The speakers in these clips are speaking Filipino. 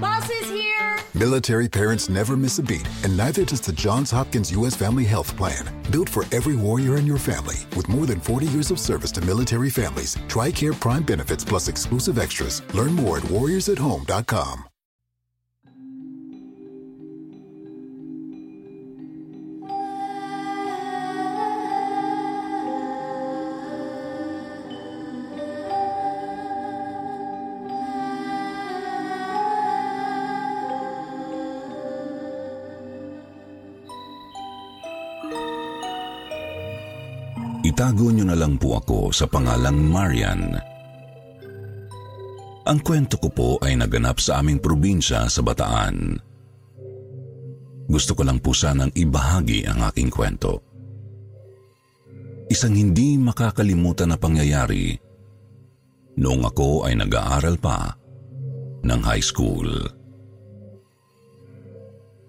Boss is here! Military parents never miss a beat, and neither does the Johns Hopkins U.S. Family Health Plan. Built for every warrior in your family, with more than 40 years of service to military families, TRICARE Prime benefits plus exclusive extras. Learn more at warriorsathome.com. Itago niyo na lang po ako sa pangalang Marian. Ang kwento ko po ay naganap sa aming probinsya sa Bataan. Gusto ko lang po sanang ibahagi ang aking kwento. Isang hindi makakalimutan na pangyayari noong ako ay nag-aaral pa ng high school.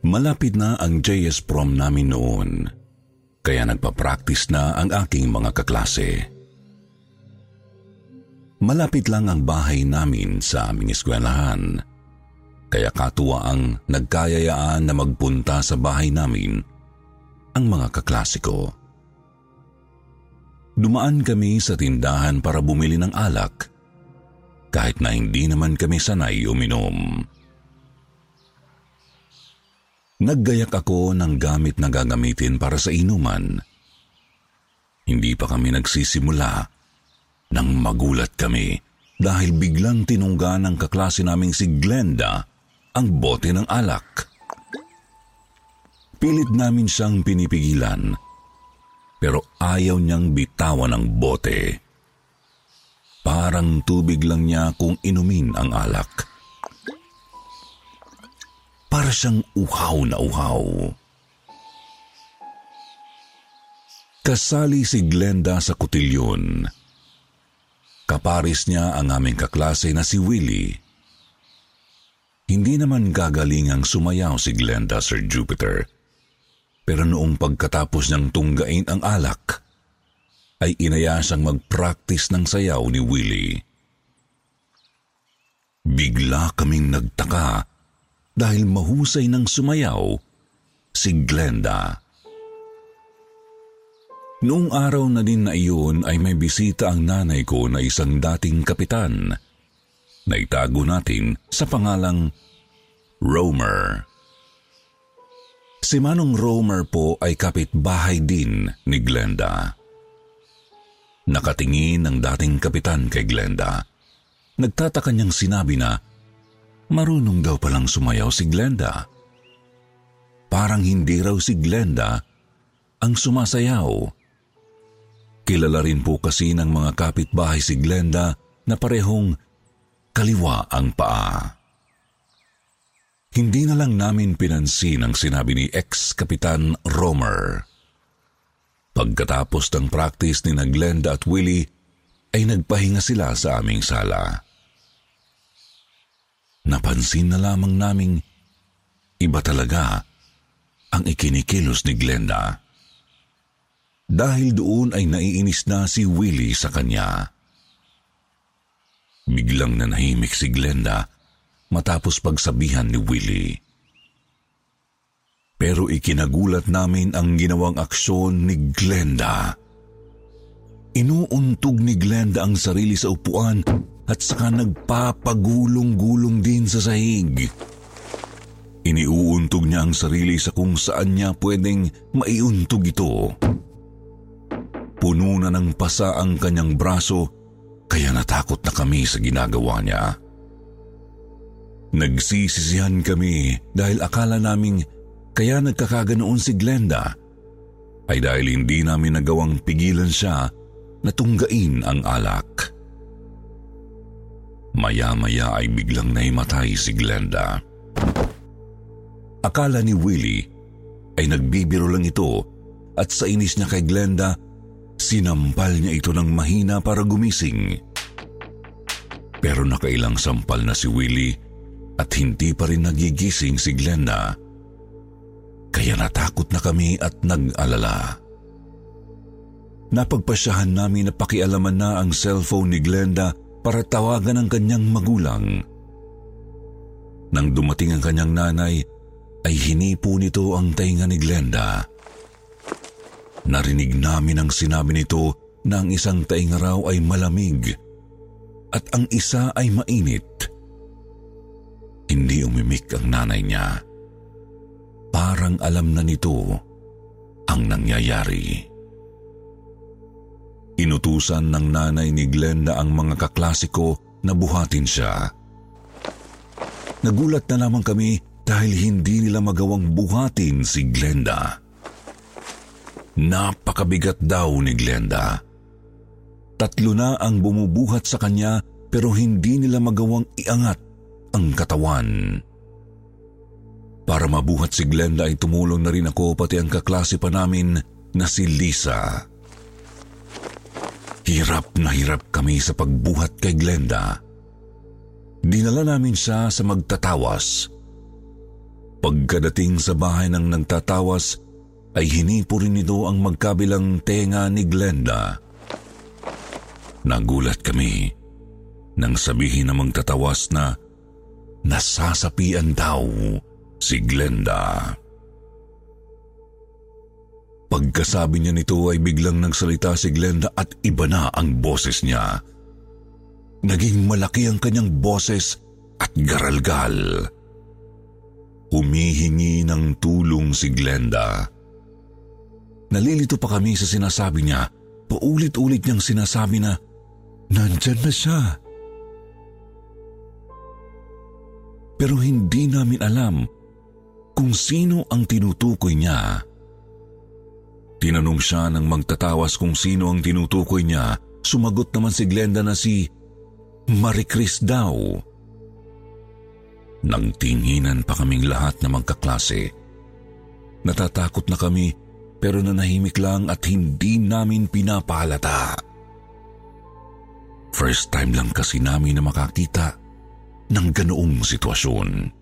Malapit na ang JS prom namin noon kaya nagpa-practice na ang aking mga kaklase. Malapit lang ang bahay namin sa aming eskwelahan, kaya katuwa ang nagkayayaan na magpunta sa bahay namin ang mga kaklase ko. Dumaan kami sa tindahan para bumili ng alak kahit na hindi naman kami sanay uminom. Naggayak ako ng gamit na gagamitin para sa inuman. Hindi pa kami nagsisimula nang magulat kami dahil biglang tinungga ng kaklase naming si Glenda ang bote ng alak. Pilit namin siyang pinipigilan pero ayaw niyang bitawan ang bote. Parang tubig lang niya kung inumin ang alak para siyang uhaw na uhaw. Kasali si Glenda sa kutilyon. Kaparis niya ang aming kaklase na si Willie. Hindi naman gagaling ang sumayaw si Glenda, Sir Jupiter. Pero noong pagkatapos niyang tunggain ang alak, ay inaya siyang mag-practice ng sayaw ni Willie. Bigla kaming nagtaka dahil mahusay ng sumayaw si Glenda. Noong araw na din na iyon ay may bisita ang nanay ko na isang dating kapitan na itago natin sa pangalang Romer. Si Manong Romer po ay kapitbahay din ni Glenda. Nakatingin ang dating kapitan kay Glenda. Nagtataka niyang sinabi na Marunong daw palang sumayaw si Glenda. Parang hindi raw si Glenda ang sumasayaw. Kilala rin po kasi ng mga kapitbahay si Glenda na parehong kaliwa ang paa. Hindi na lang namin pinansin ang sinabi ni ex-kapitan Romer. Pagkatapos ng practice ni Glenda at Willie, ay nagpahinga sila sa aming sala napansin na lamang naming iba talaga ang ikinikilos ni Glenda. Dahil doon ay naiinis na si Willie sa kanya. Biglang nanahimik si Glenda matapos pagsabihan ni Willie. Pero ikinagulat namin ang ginawang aksyon ni Glenda. Inuuntog ni Glenda ang sarili sa upuan at saka nagpapagulong-gulong din sa sahig. Iniuuntog niya ang sarili sa kung saan niya pwedeng maiuntog ito. Puno na ng pasa ang kanyang braso kaya natakot na kami sa ginagawa niya. Nagsisisihan kami dahil akala naming kaya nagkakaganoon si Glenda ay dahil hindi namin nagawang pigilan siya na tunggain ang alak. Maya-maya ay biglang naimatay si Glenda. Akala ni Willie ay nagbibiro lang ito at sa inis niya kay Glenda, sinampal niya ito ng mahina para gumising. Pero nakailang sampal na si Willie at hindi pa rin nagigising si Glenda. Kaya natakot na kami at nag-alala. Napagpasyahan namin na pakialaman na ang cellphone ni Glenda para tawagan ang kanyang magulang. Nang dumating ang kanyang nanay, ay hinipo nito ang tainga ni Glenda. Narinig namin ang sinabi nito na ang isang tainga raw ay malamig at ang isa ay mainit. Hindi umimik ang nanay niya. Parang alam na nito ang nangyayari. Inutusan ng nanay ni Glenda ang mga kaklasiko na buhatin siya. Nagulat na lamang kami dahil hindi nila magawang buhatin si Glenda. Napakabigat daw ni Glenda. Tatlo na ang bumubuhat sa kanya pero hindi nila magawang iangat ang katawan. Para mabuhat si Glenda ay tumulong na rin ako pati ang kaklase pa namin na si Lisa. Hirap na hirap kami sa pagbuhat kay Glenda. Dinala namin siya sa magtatawas. Pagkadating sa bahay ng nagtatawas, ay hinipo rin nito ang magkabilang tenga ni Glenda. Nagulat kami nang sabihin ng magtatawas na nasasapian daw si Glenda. Pagkasabi niya nito ay biglang nagsalita si Glenda at iba na ang boses niya. Naging malaki ang kanyang boses at garalgal. Humihingi ng tulong si Glenda. Nalilito pa kami sa sinasabi niya. Paulit-ulit niyang sinasabi na, nandyan na siya. Pero hindi namin alam kung sino ang tinutukoy niya. Tinanong siya ng magtatawas kung sino ang tinutukoy niya. Sumagot naman si Glenda na si Marie Chris daw. Nangtinginan pa kaming lahat na magkaklase. Natatakot na kami pero nanahimik lang at hindi namin pinapalata. First time lang kasi namin na makakita ng ganoong sitwasyon.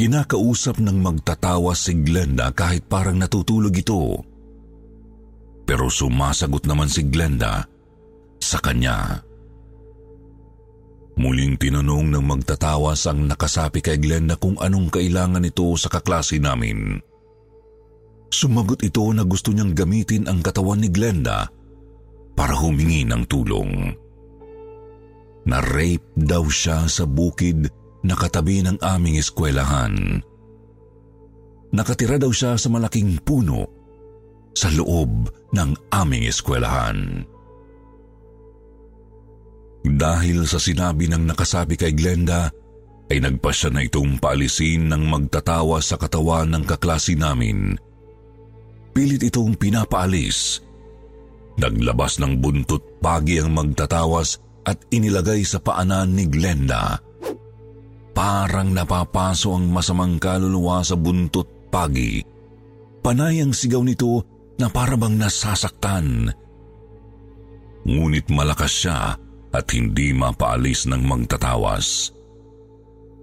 Kinakausap ng magtatawa si Glenda kahit parang natutulog ito. Pero sumasagot naman si Glenda sa kanya. Muling tinanong ng magtatawas ang nakasapi kay Glenda kung anong kailangan nito sa kaklase namin. Sumagot ito na gusto niyang gamitin ang katawan ni Glenda para humingi ng tulong. Na-rape daw siya sa bukid na katabi ng aming eskwelahan. Nakatira daw siya sa malaking puno sa loob ng aming eskwelahan. Dahil sa sinabi ng nakasabi kay Glenda, ay nagpasya na itong paalisin ng magtatawa sa katawan ng kaklase namin. Pilit itong pinapaalis. Naglabas ng buntot pagi ang magtatawas at inilagay sa paanan ni Glenda. Parang napapaso ang masamang kaluluwa sa buntot pagi. Panay ang sigaw nito na parabang nasasaktan. Ngunit malakas siya at hindi mapaalis ng magtatawas.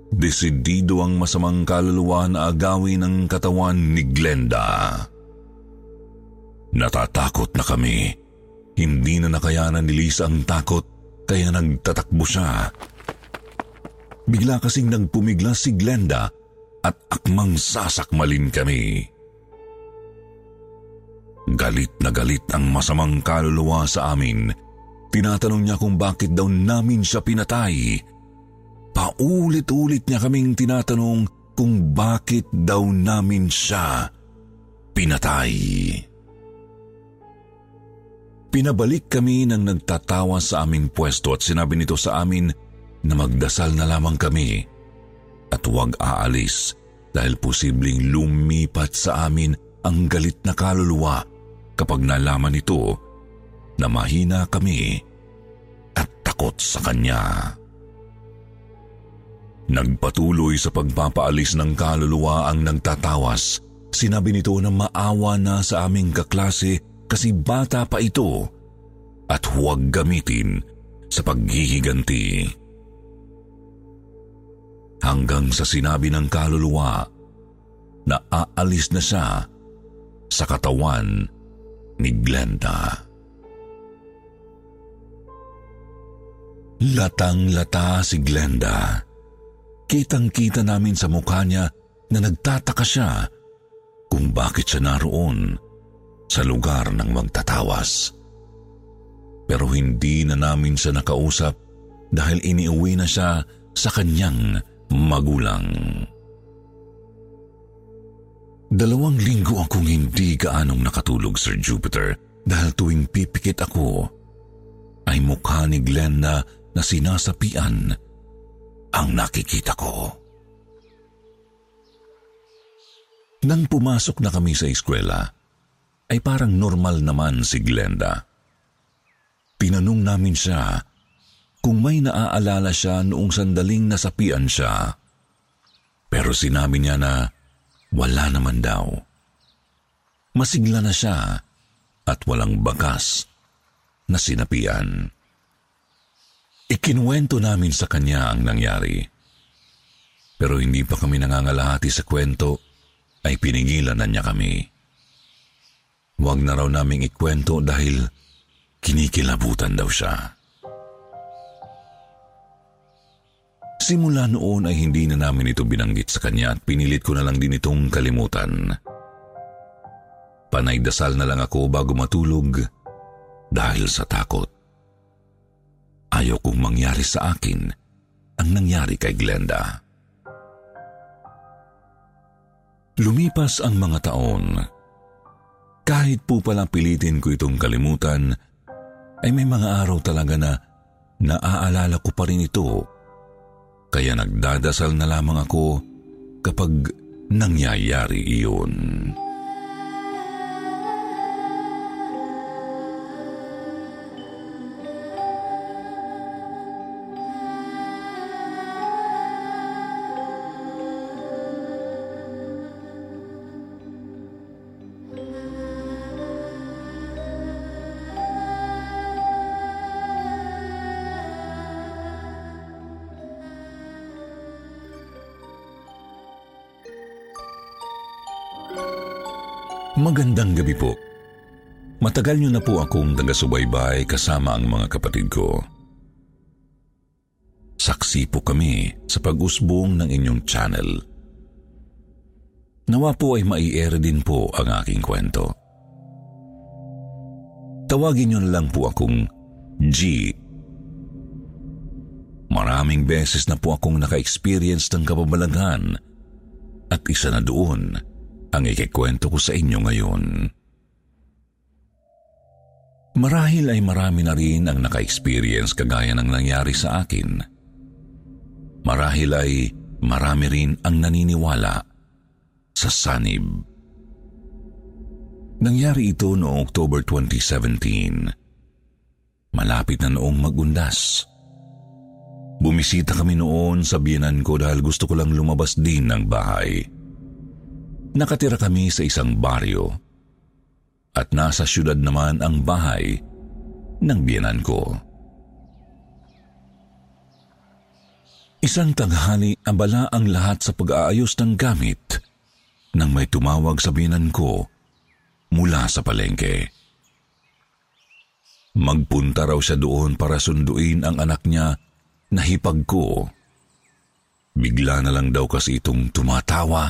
Desidido ang masamang kaluluwa na agawin ng katawan ni Glenda. Natatakot na kami. Hindi na nakayanan ni Lisa ang takot kaya nagtatakbo siya Bigla kasing nagpumigla si Glenda at akmang sasakmalin kami. Galit na galit ang masamang kaluluwa sa amin. Tinatanong niya kung bakit daw namin siya pinatay. Paulit-ulit niya kaming tinatanong kung bakit daw namin siya pinatay. Pinabalik kami ng nagtatawa sa aming pwesto at sinabi nito sa amin na magdasal na lamang kami at huwag aalis dahil posibleng lumipat sa amin ang galit na kaluluwa kapag nalaman nito na mahina kami at takot sa kanya. Nagpatuloy sa pagpapaalis ng kaluluwa ang nagtatawas. Sinabi nito na maawa na sa aming kaklase kasi bata pa ito at huwag gamitin sa paghihiganti. Hanggang sa sinabi ng kaluluwa na aalis na siya sa katawan ni Glenda. Latang-lata si Glenda. Kitang-kita namin sa mukha niya na nagtataka siya kung bakit siya naroon sa lugar ng magtatawas. Pero hindi na namin siya nakausap dahil iniuwi na siya sa kanyang magulang. Dalawang linggo akong hindi gaanong nakatulog, Sir Jupiter, dahil tuwing pipikit ako, ay mukha ni Glenda na sinasapian ang nakikita ko. Nang pumasok na kami sa eskwela, ay parang normal naman si Glenda. Tinanong namin siya kung may naaalala siya noong sandaling nasapian siya. Pero sinabi niya na wala naman daw. Masigla na siya at walang bakas na sinapian. Ikinuwento namin sa kanya ang nangyari. Pero hindi pa kami nangangalahati sa kwento, ay pinigilan na niya kami. Huwag na raw naming ikwento dahil kinikilabutan daw siya. Simula noon ay hindi na namin ito binanggit sa kanya at pinilit ko na lang din itong kalimutan. Panay dasal na lang ako bago matulog dahil sa takot. Ayaw kong mangyari sa akin ang nangyari kay Glenda. Lumipas ang mga taon. Kahit po palang pilitin ko itong kalimutan, ay may mga araw talaga na naaalala ko pa rin ito. Kaya nagdadasal na lamang ako kapag nangyayari iyon. Magandang gabi po. Matagal niyo na po akong taga-subaybay kasama ang mga kapatid ko. Saksi po kami sa pag-usbong ng inyong channel. Nawa po ay mai-air din po ang aking kwento. Tawagin niyo na lang po akong G. Maraming beses na po akong naka-experience ng kababalaghan at isa na doon ang ikikwento ko sa inyo ngayon. Marahil ay marami na rin ang naka-experience kagaya ng nangyari sa akin. Marahil ay marami rin ang naniniwala sa sanib. Nangyari ito noong October 2017. Malapit na noong magundas. Bumisita kami noon sa biyanan ko dahil gusto ko lang lumabas din ng bahay. Nakatira kami sa isang baryo at nasa syudad naman ang bahay ng biyanan ko. Isang tanghali, abala ang lahat sa pag-aayos ng gamit nang may tumawag sa biyanan ko mula sa palengke. Magpunta raw siya doon para sunduin ang anak niya na hipag ko. Bigla na lang daw kasi itong tumatawa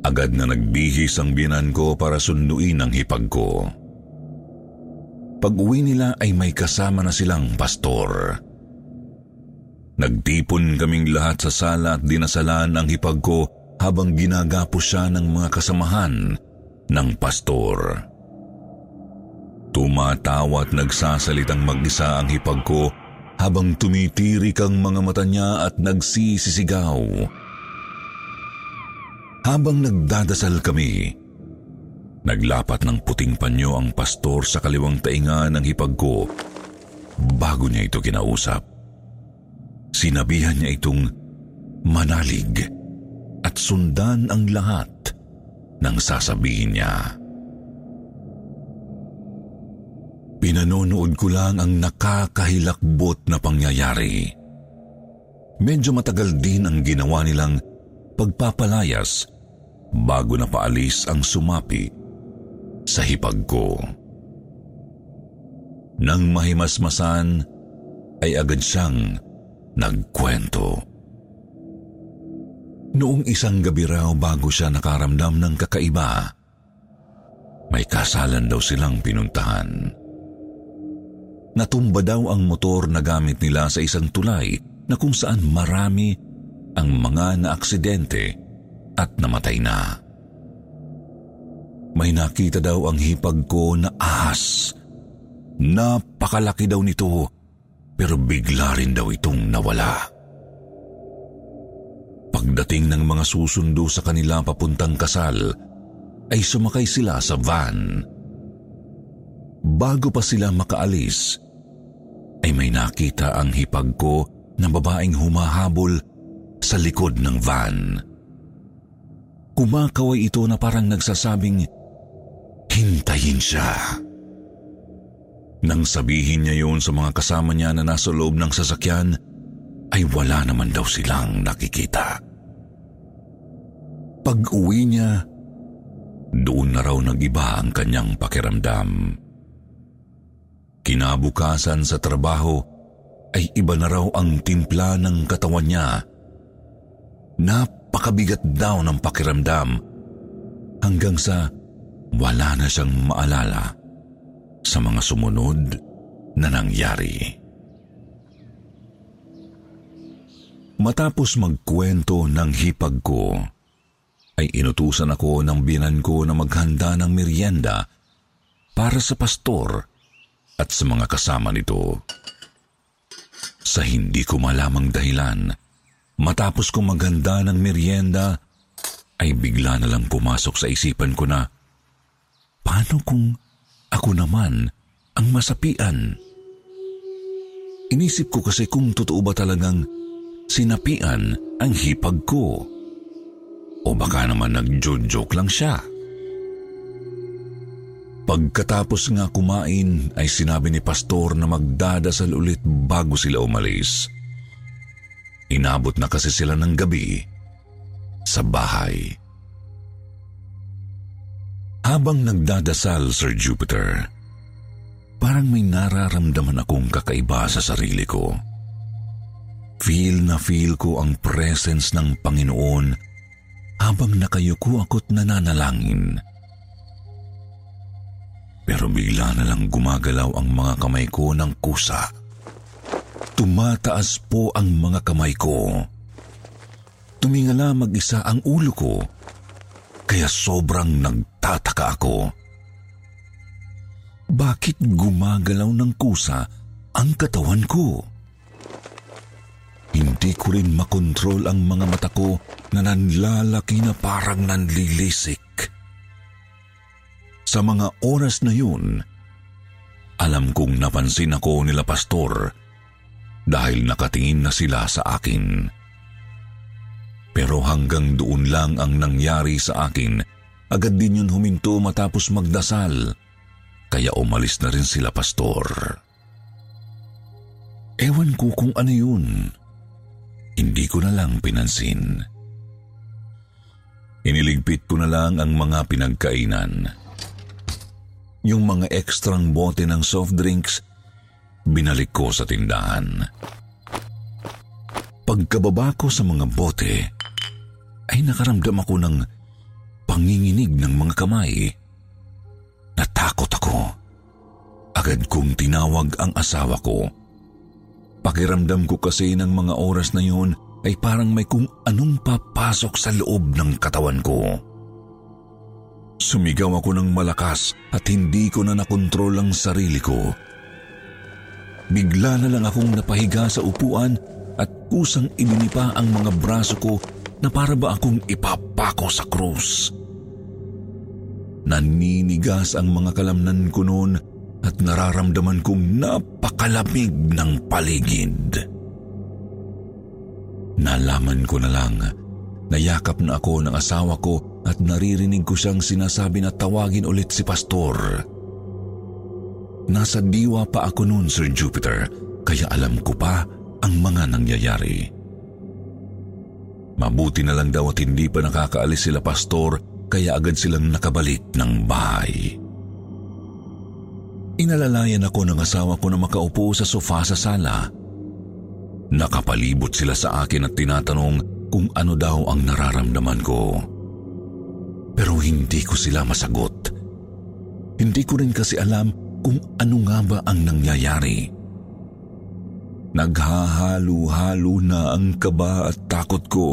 Agad na nagbihis ang binan ko para sunduin ang hipag ko. Pag uwi nila ay may kasama na silang pastor. Nagtipon kaming lahat sa sala at dinasalan ang hipag ko habang ginagapo siya ng mga kasamahan ng pastor. Tumatawa at nagsasalitang mag-isa ang hipag ko habang tumitirik ang mga mata niya at nagsisisigaw. Habang nagdadasal kami, naglapat ng puting panyo ang pastor sa kaliwang tainga ng hipag ko bago niya ito kinausap. Sinabihan niya itong manalig at sundan ang lahat ng sasabihin niya. Pinanonood ko lang ang nakakahilakbot na pangyayari. Medyo matagal din ang ginawa nilang pagpapalayas bago na paalis ang sumapi sa hipag ko. Nang mahimasmasan, ay agad siyang nagkwento. Noong isang gabi raw bago siya nakaramdam ng kakaiba, may kasalan daw silang pinuntahan. Natumba daw ang motor na gamit nila sa isang tulay na kung saan marami ang mga naaksidente at namatay na. May nakita daw ang hipag ko na ahas. Napakalaki daw nito pero bigla rin daw itong nawala. Pagdating ng mga susundo sa kanila papuntang kasal, ay sumakay sila sa van. Bago pa sila makaalis, ay may nakita ang hipag ko na babaeng humahabol sa likod ng van. Kumakaway ito na parang nagsasabing, hintayin siya. Nang sabihin niya yun sa mga kasama niya na nasa loob ng sasakyan, ay wala naman daw silang nakikita. Pag uwi niya, doon na raw nag-iba ang kanyang pakiramdam. Kinabukasan sa trabaho ay iba na raw ang timpla ng katawan niya. Napakabigat daw ng pakiramdam hanggang sa wala na siyang maalala sa mga sumunod na nangyari. Matapos magkwento ng hipag ko, ay inutusan ako ng binan ko na maghanda ng merienda para sa pastor at sa mga kasama nito. Sa hindi ko malamang dahilan, matapos kong maghanda ng merienda, ay bigla na lang pumasok sa isipan ko na, paano kung ako naman ang masapian? Inisip ko kasi kung totoo ba talagang sinapian ang hipag ko. O baka naman nag-joke lang siya. Pagkatapos nga kumain ay sinabi ni Pastor na magdadasal ulit bago sila umalis. Inabot na kasi sila ng gabi sa bahay. Habang nagdadasal, Sir Jupiter, parang may nararamdaman akong kakaiba sa sarili ko. Feel na feel ko ang presence ng Panginoon habang nakayuko ako't nananalangin. Pero bigla na lang gumagalaw ang mga kamay ko ng kusa. Tumataas po ang mga kamay ko. Tumingala mag-isa ang ulo ko, kaya sobrang nagtataka ako. Bakit gumagalaw ng kusa ang katawan ko? Hindi ko rin makontrol ang mga mata ko na nanlalaki na parang nanlilisik. Sa mga oras na yun, alam kong napansin ako nila pastor dahil nakatingin na sila sa akin. Pero hanggang doon lang ang nangyari sa akin. Agad din yun huminto matapos magdasal. Kaya umalis na rin sila pastor. Ewan ko kung ano yun. Hindi ko na lang pinansin. Iniligpit ko na lang ang mga pinagkainan. Yung mga ekstrang bote ng soft drinks, binalik ko sa tindahan. Pagkababa ko sa mga bote, ay nakaramdam ako ng panginginig ng mga kamay. Natakot ako. Agad kong tinawag ang asawa ko. Pakiramdam ko kasi ng mga oras na yun ay parang may kung anong papasok sa loob ng katawan ko. Sumigaw ako ng malakas at hindi ko na nakontrol ang sarili ko. Bigla na lang akong napahiga sa upuan at kusang ibinipa ang mga braso ko na para ba akong ipapako sa krus. Naninigas ang mga kalamnan ko noon at nararamdaman kong napakalamig ng paligid. Nalaman ko na lang na yakap na ako ng asawa ko at naririnig ko siyang sinasabi na tawagin ulit si Pastor. Nasa diwa pa ako noon, Sir Jupiter, kaya alam ko pa ang mga nangyayari. Mabuti na lang daw at hindi pa nakakaalis sila pastor kaya agad silang nakabalik ng bahay. Inalalayan ako ng asawa ko na makaupo sa sofa sa sala. Nakapalibot sila sa akin at tinatanong kung ano daw ang nararamdaman ko. Pero hindi ko sila masagot. Hindi ko rin kasi alam kung ano nga ba ang nangyayari. Naghahalo-halo na ang kaba at takot ko.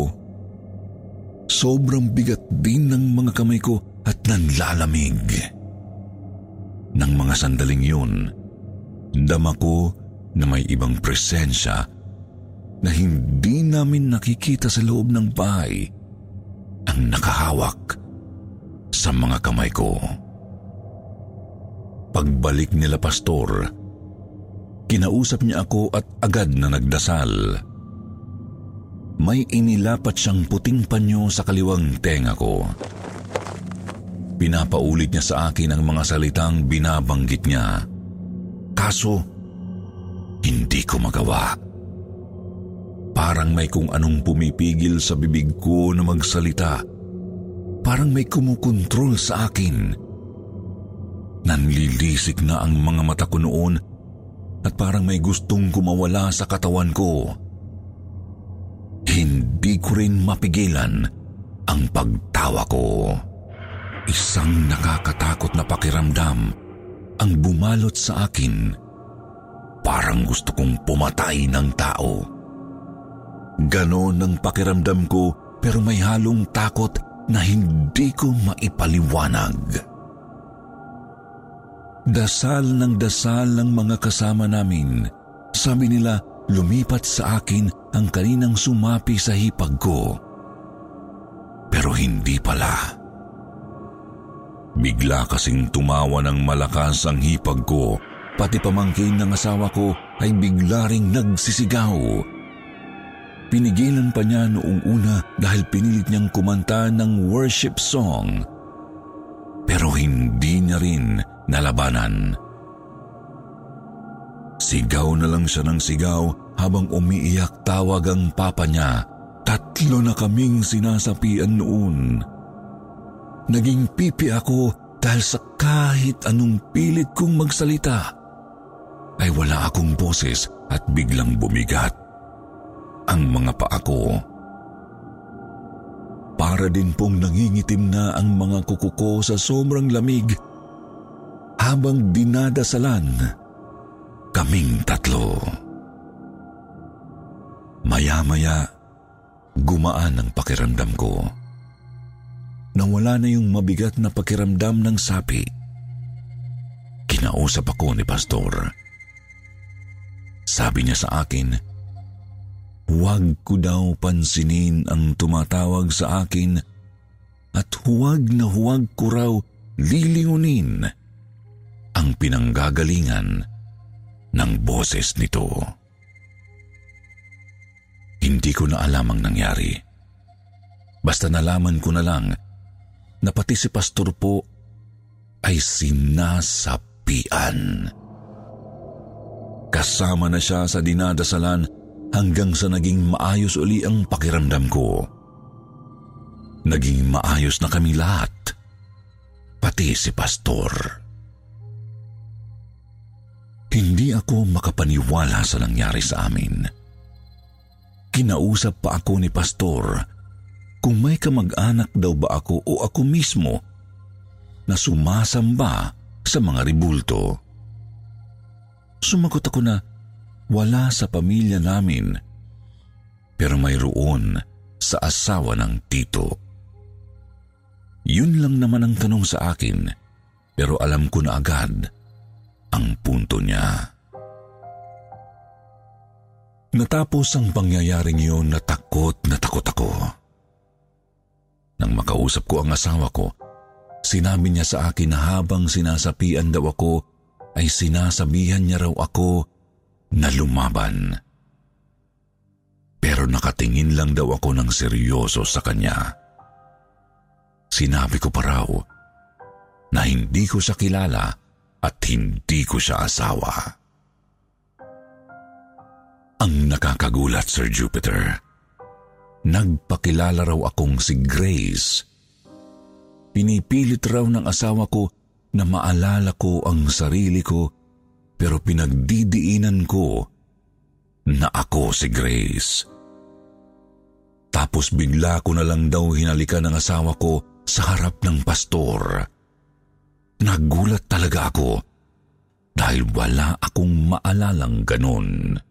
Sobrang bigat din ng mga kamay ko at nanlalamig. Nang mga sandaling yun, dama ko na may ibang presensya na hindi namin nakikita sa loob ng bahay ang nakahawak sa mga kamay ko. Pagbalik nila pastor, kinausap niya ako at agad na nagdasal. May inilapat siyang puting panyo sa kaliwang tenga ko. Pinapaulit niya sa akin ang mga salitang binabanggit niya. Kaso, hindi ko magawa. Parang may kung anong pumipigil sa bibig ko na magsalita. Parang may kumukontrol sa akin. Nanlilisik na ang mga mata ko noon at parang may gustong kumawala sa katawan ko. Hindi ko rin mapigilan ang pagtawa ko. Isang nakakatakot na pakiramdam ang bumalot sa akin. Parang gusto kong pumatay ng tao. Ganon ang pakiramdam ko pero may halong takot na hindi ko maipaliwanag. Dasal ng dasal ng mga kasama namin. Sabi nila lumipat sa akin ang kaninang sumapi sa hipag ko. Pero hindi pala. Bigla kasing tumawa ng malakas ang hipag ko, pati pamangkin ng asawa ko ay bigla ring nagsisigaw. Pinigilan pa niya noong una dahil pinilit niyang kumanta ng worship song. Pero hindi niya rin nalabanan. Sigaw na lang siya ng sigaw habang umiiyak tawag ang papa niya. Tatlo na kaming sinasapian noon. Naging pipi ako dahil sa kahit anong pilit kong magsalita ay wala akong boses at biglang bumigat ang mga paa ko. Para din pong nangingitim na ang mga kuko ko sa sobrang lamig habang dinadasalan kaming tatlo. Maya-maya, gumaan ang pakiramdam ko nawala na yung mabigat na pakiramdam ng sapi. Kinausap ako ni Pastor. Sabi niya sa akin, huwag ko daw pansinin ang tumatawag sa akin at huwag na huwag ko raw liliunin ang pinanggagalingan ng boses nito. Hindi ko na alam ang nangyari. Basta nalaman ko na lang na pati si pastor po ay sinasapian. Kasama na siya sa dinadasalan hanggang sa naging maayos uli ang pakiramdam ko. Naging maayos na kami lahat, pati si pastor. Hindi ako makapaniwala sa nangyari sa amin. Kinausap pa ako ni pastor kung may kamag-anak daw ba ako o ako mismo na sumasamba sa mga ribulto. Sumagot ako na wala sa pamilya namin pero mayroon sa asawa ng tito. Yun lang naman ang tanong sa akin pero alam ko na agad ang punto niya. Natapos ang pangyayaring yun na takot na takot ako. Nang makausap ko ang asawa ko, Sinabi niya sa akin na habang sinasapian daw ako, ay sinasabihan niya raw ako na lumaban. Pero nakatingin lang daw ako ng seryoso sa kanya. Sinabi ko pa raw na hindi ko siya kilala at hindi ko siya asawa. Ang nakakagulat, Sir Jupiter. Nagpakilala raw akong si Grace Pinipilit raw ng asawa ko na maalala ko ang sarili ko pero pinagdidiinan ko na ako si Grace. Tapos bigla ko na lang daw hinalikan ng asawa ko sa harap ng pastor. Nagulat talaga ako dahil wala akong maalalang ganon.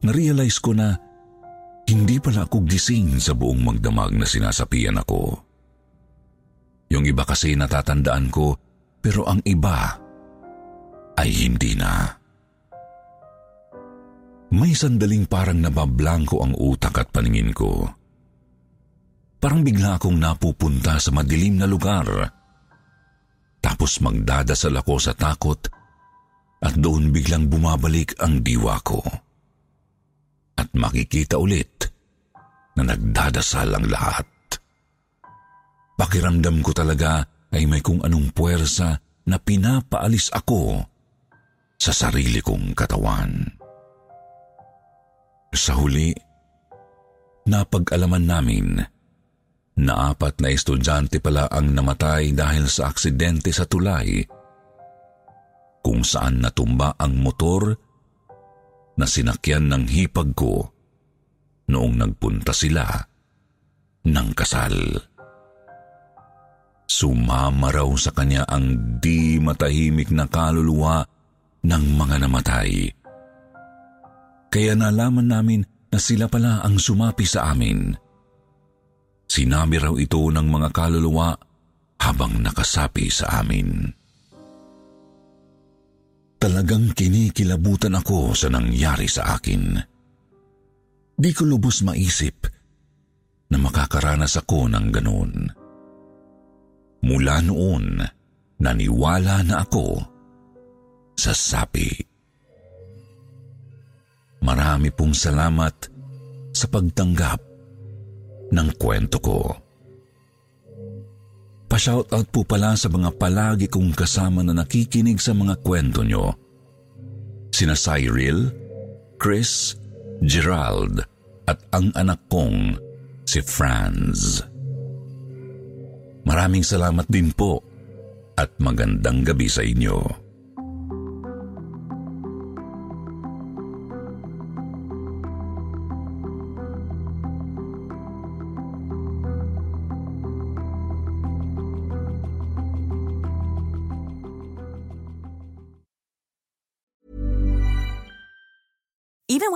Narealize ko na hindi pala ako gising sa buong magdamag na sinasapian ako. Yung iba kasi natatandaan ko, pero ang iba ay hindi na. May sandaling parang nabablangko ang utak at paningin ko. Parang bigla akong napupunta sa madilim na lugar. Tapos magdadasal ako sa takot at doon biglang bumabalik ang diwa ko at makikita ulit na nagdadasal ang lahat. Pakiramdam ko talaga ay may kung anong puwersa na pinapaalis ako sa sarili kong katawan. Sa huli, napag-alaman namin na apat na estudyante pala ang namatay dahil sa aksidente sa tulay kung saan natumba ang motor na sinakyan ng hipag ko noong nagpunta sila ng kasal. Sumama raw sa kanya ang di matahimik na kaluluwa ng mga namatay. Kaya nalaman namin na sila pala ang sumapi sa amin. Sinabi raw ito ng mga kaluluwa habang nakasapi sa amin. Talagang kinikilabutan ako sa nangyari sa akin. Di ko lubos maisip na makakaranas ako ng ganun. Mula noon, naniwala na ako sa sapi. Marami pong salamat sa pagtanggap ng kwento ko. Pa-shoutout po pala sa mga palagi kong kasama na nakikinig sa mga kwento nyo. Sina Cyril, Chris, Gerald, at ang anak kong si Franz. Maraming salamat din po at magandang gabi sa inyo.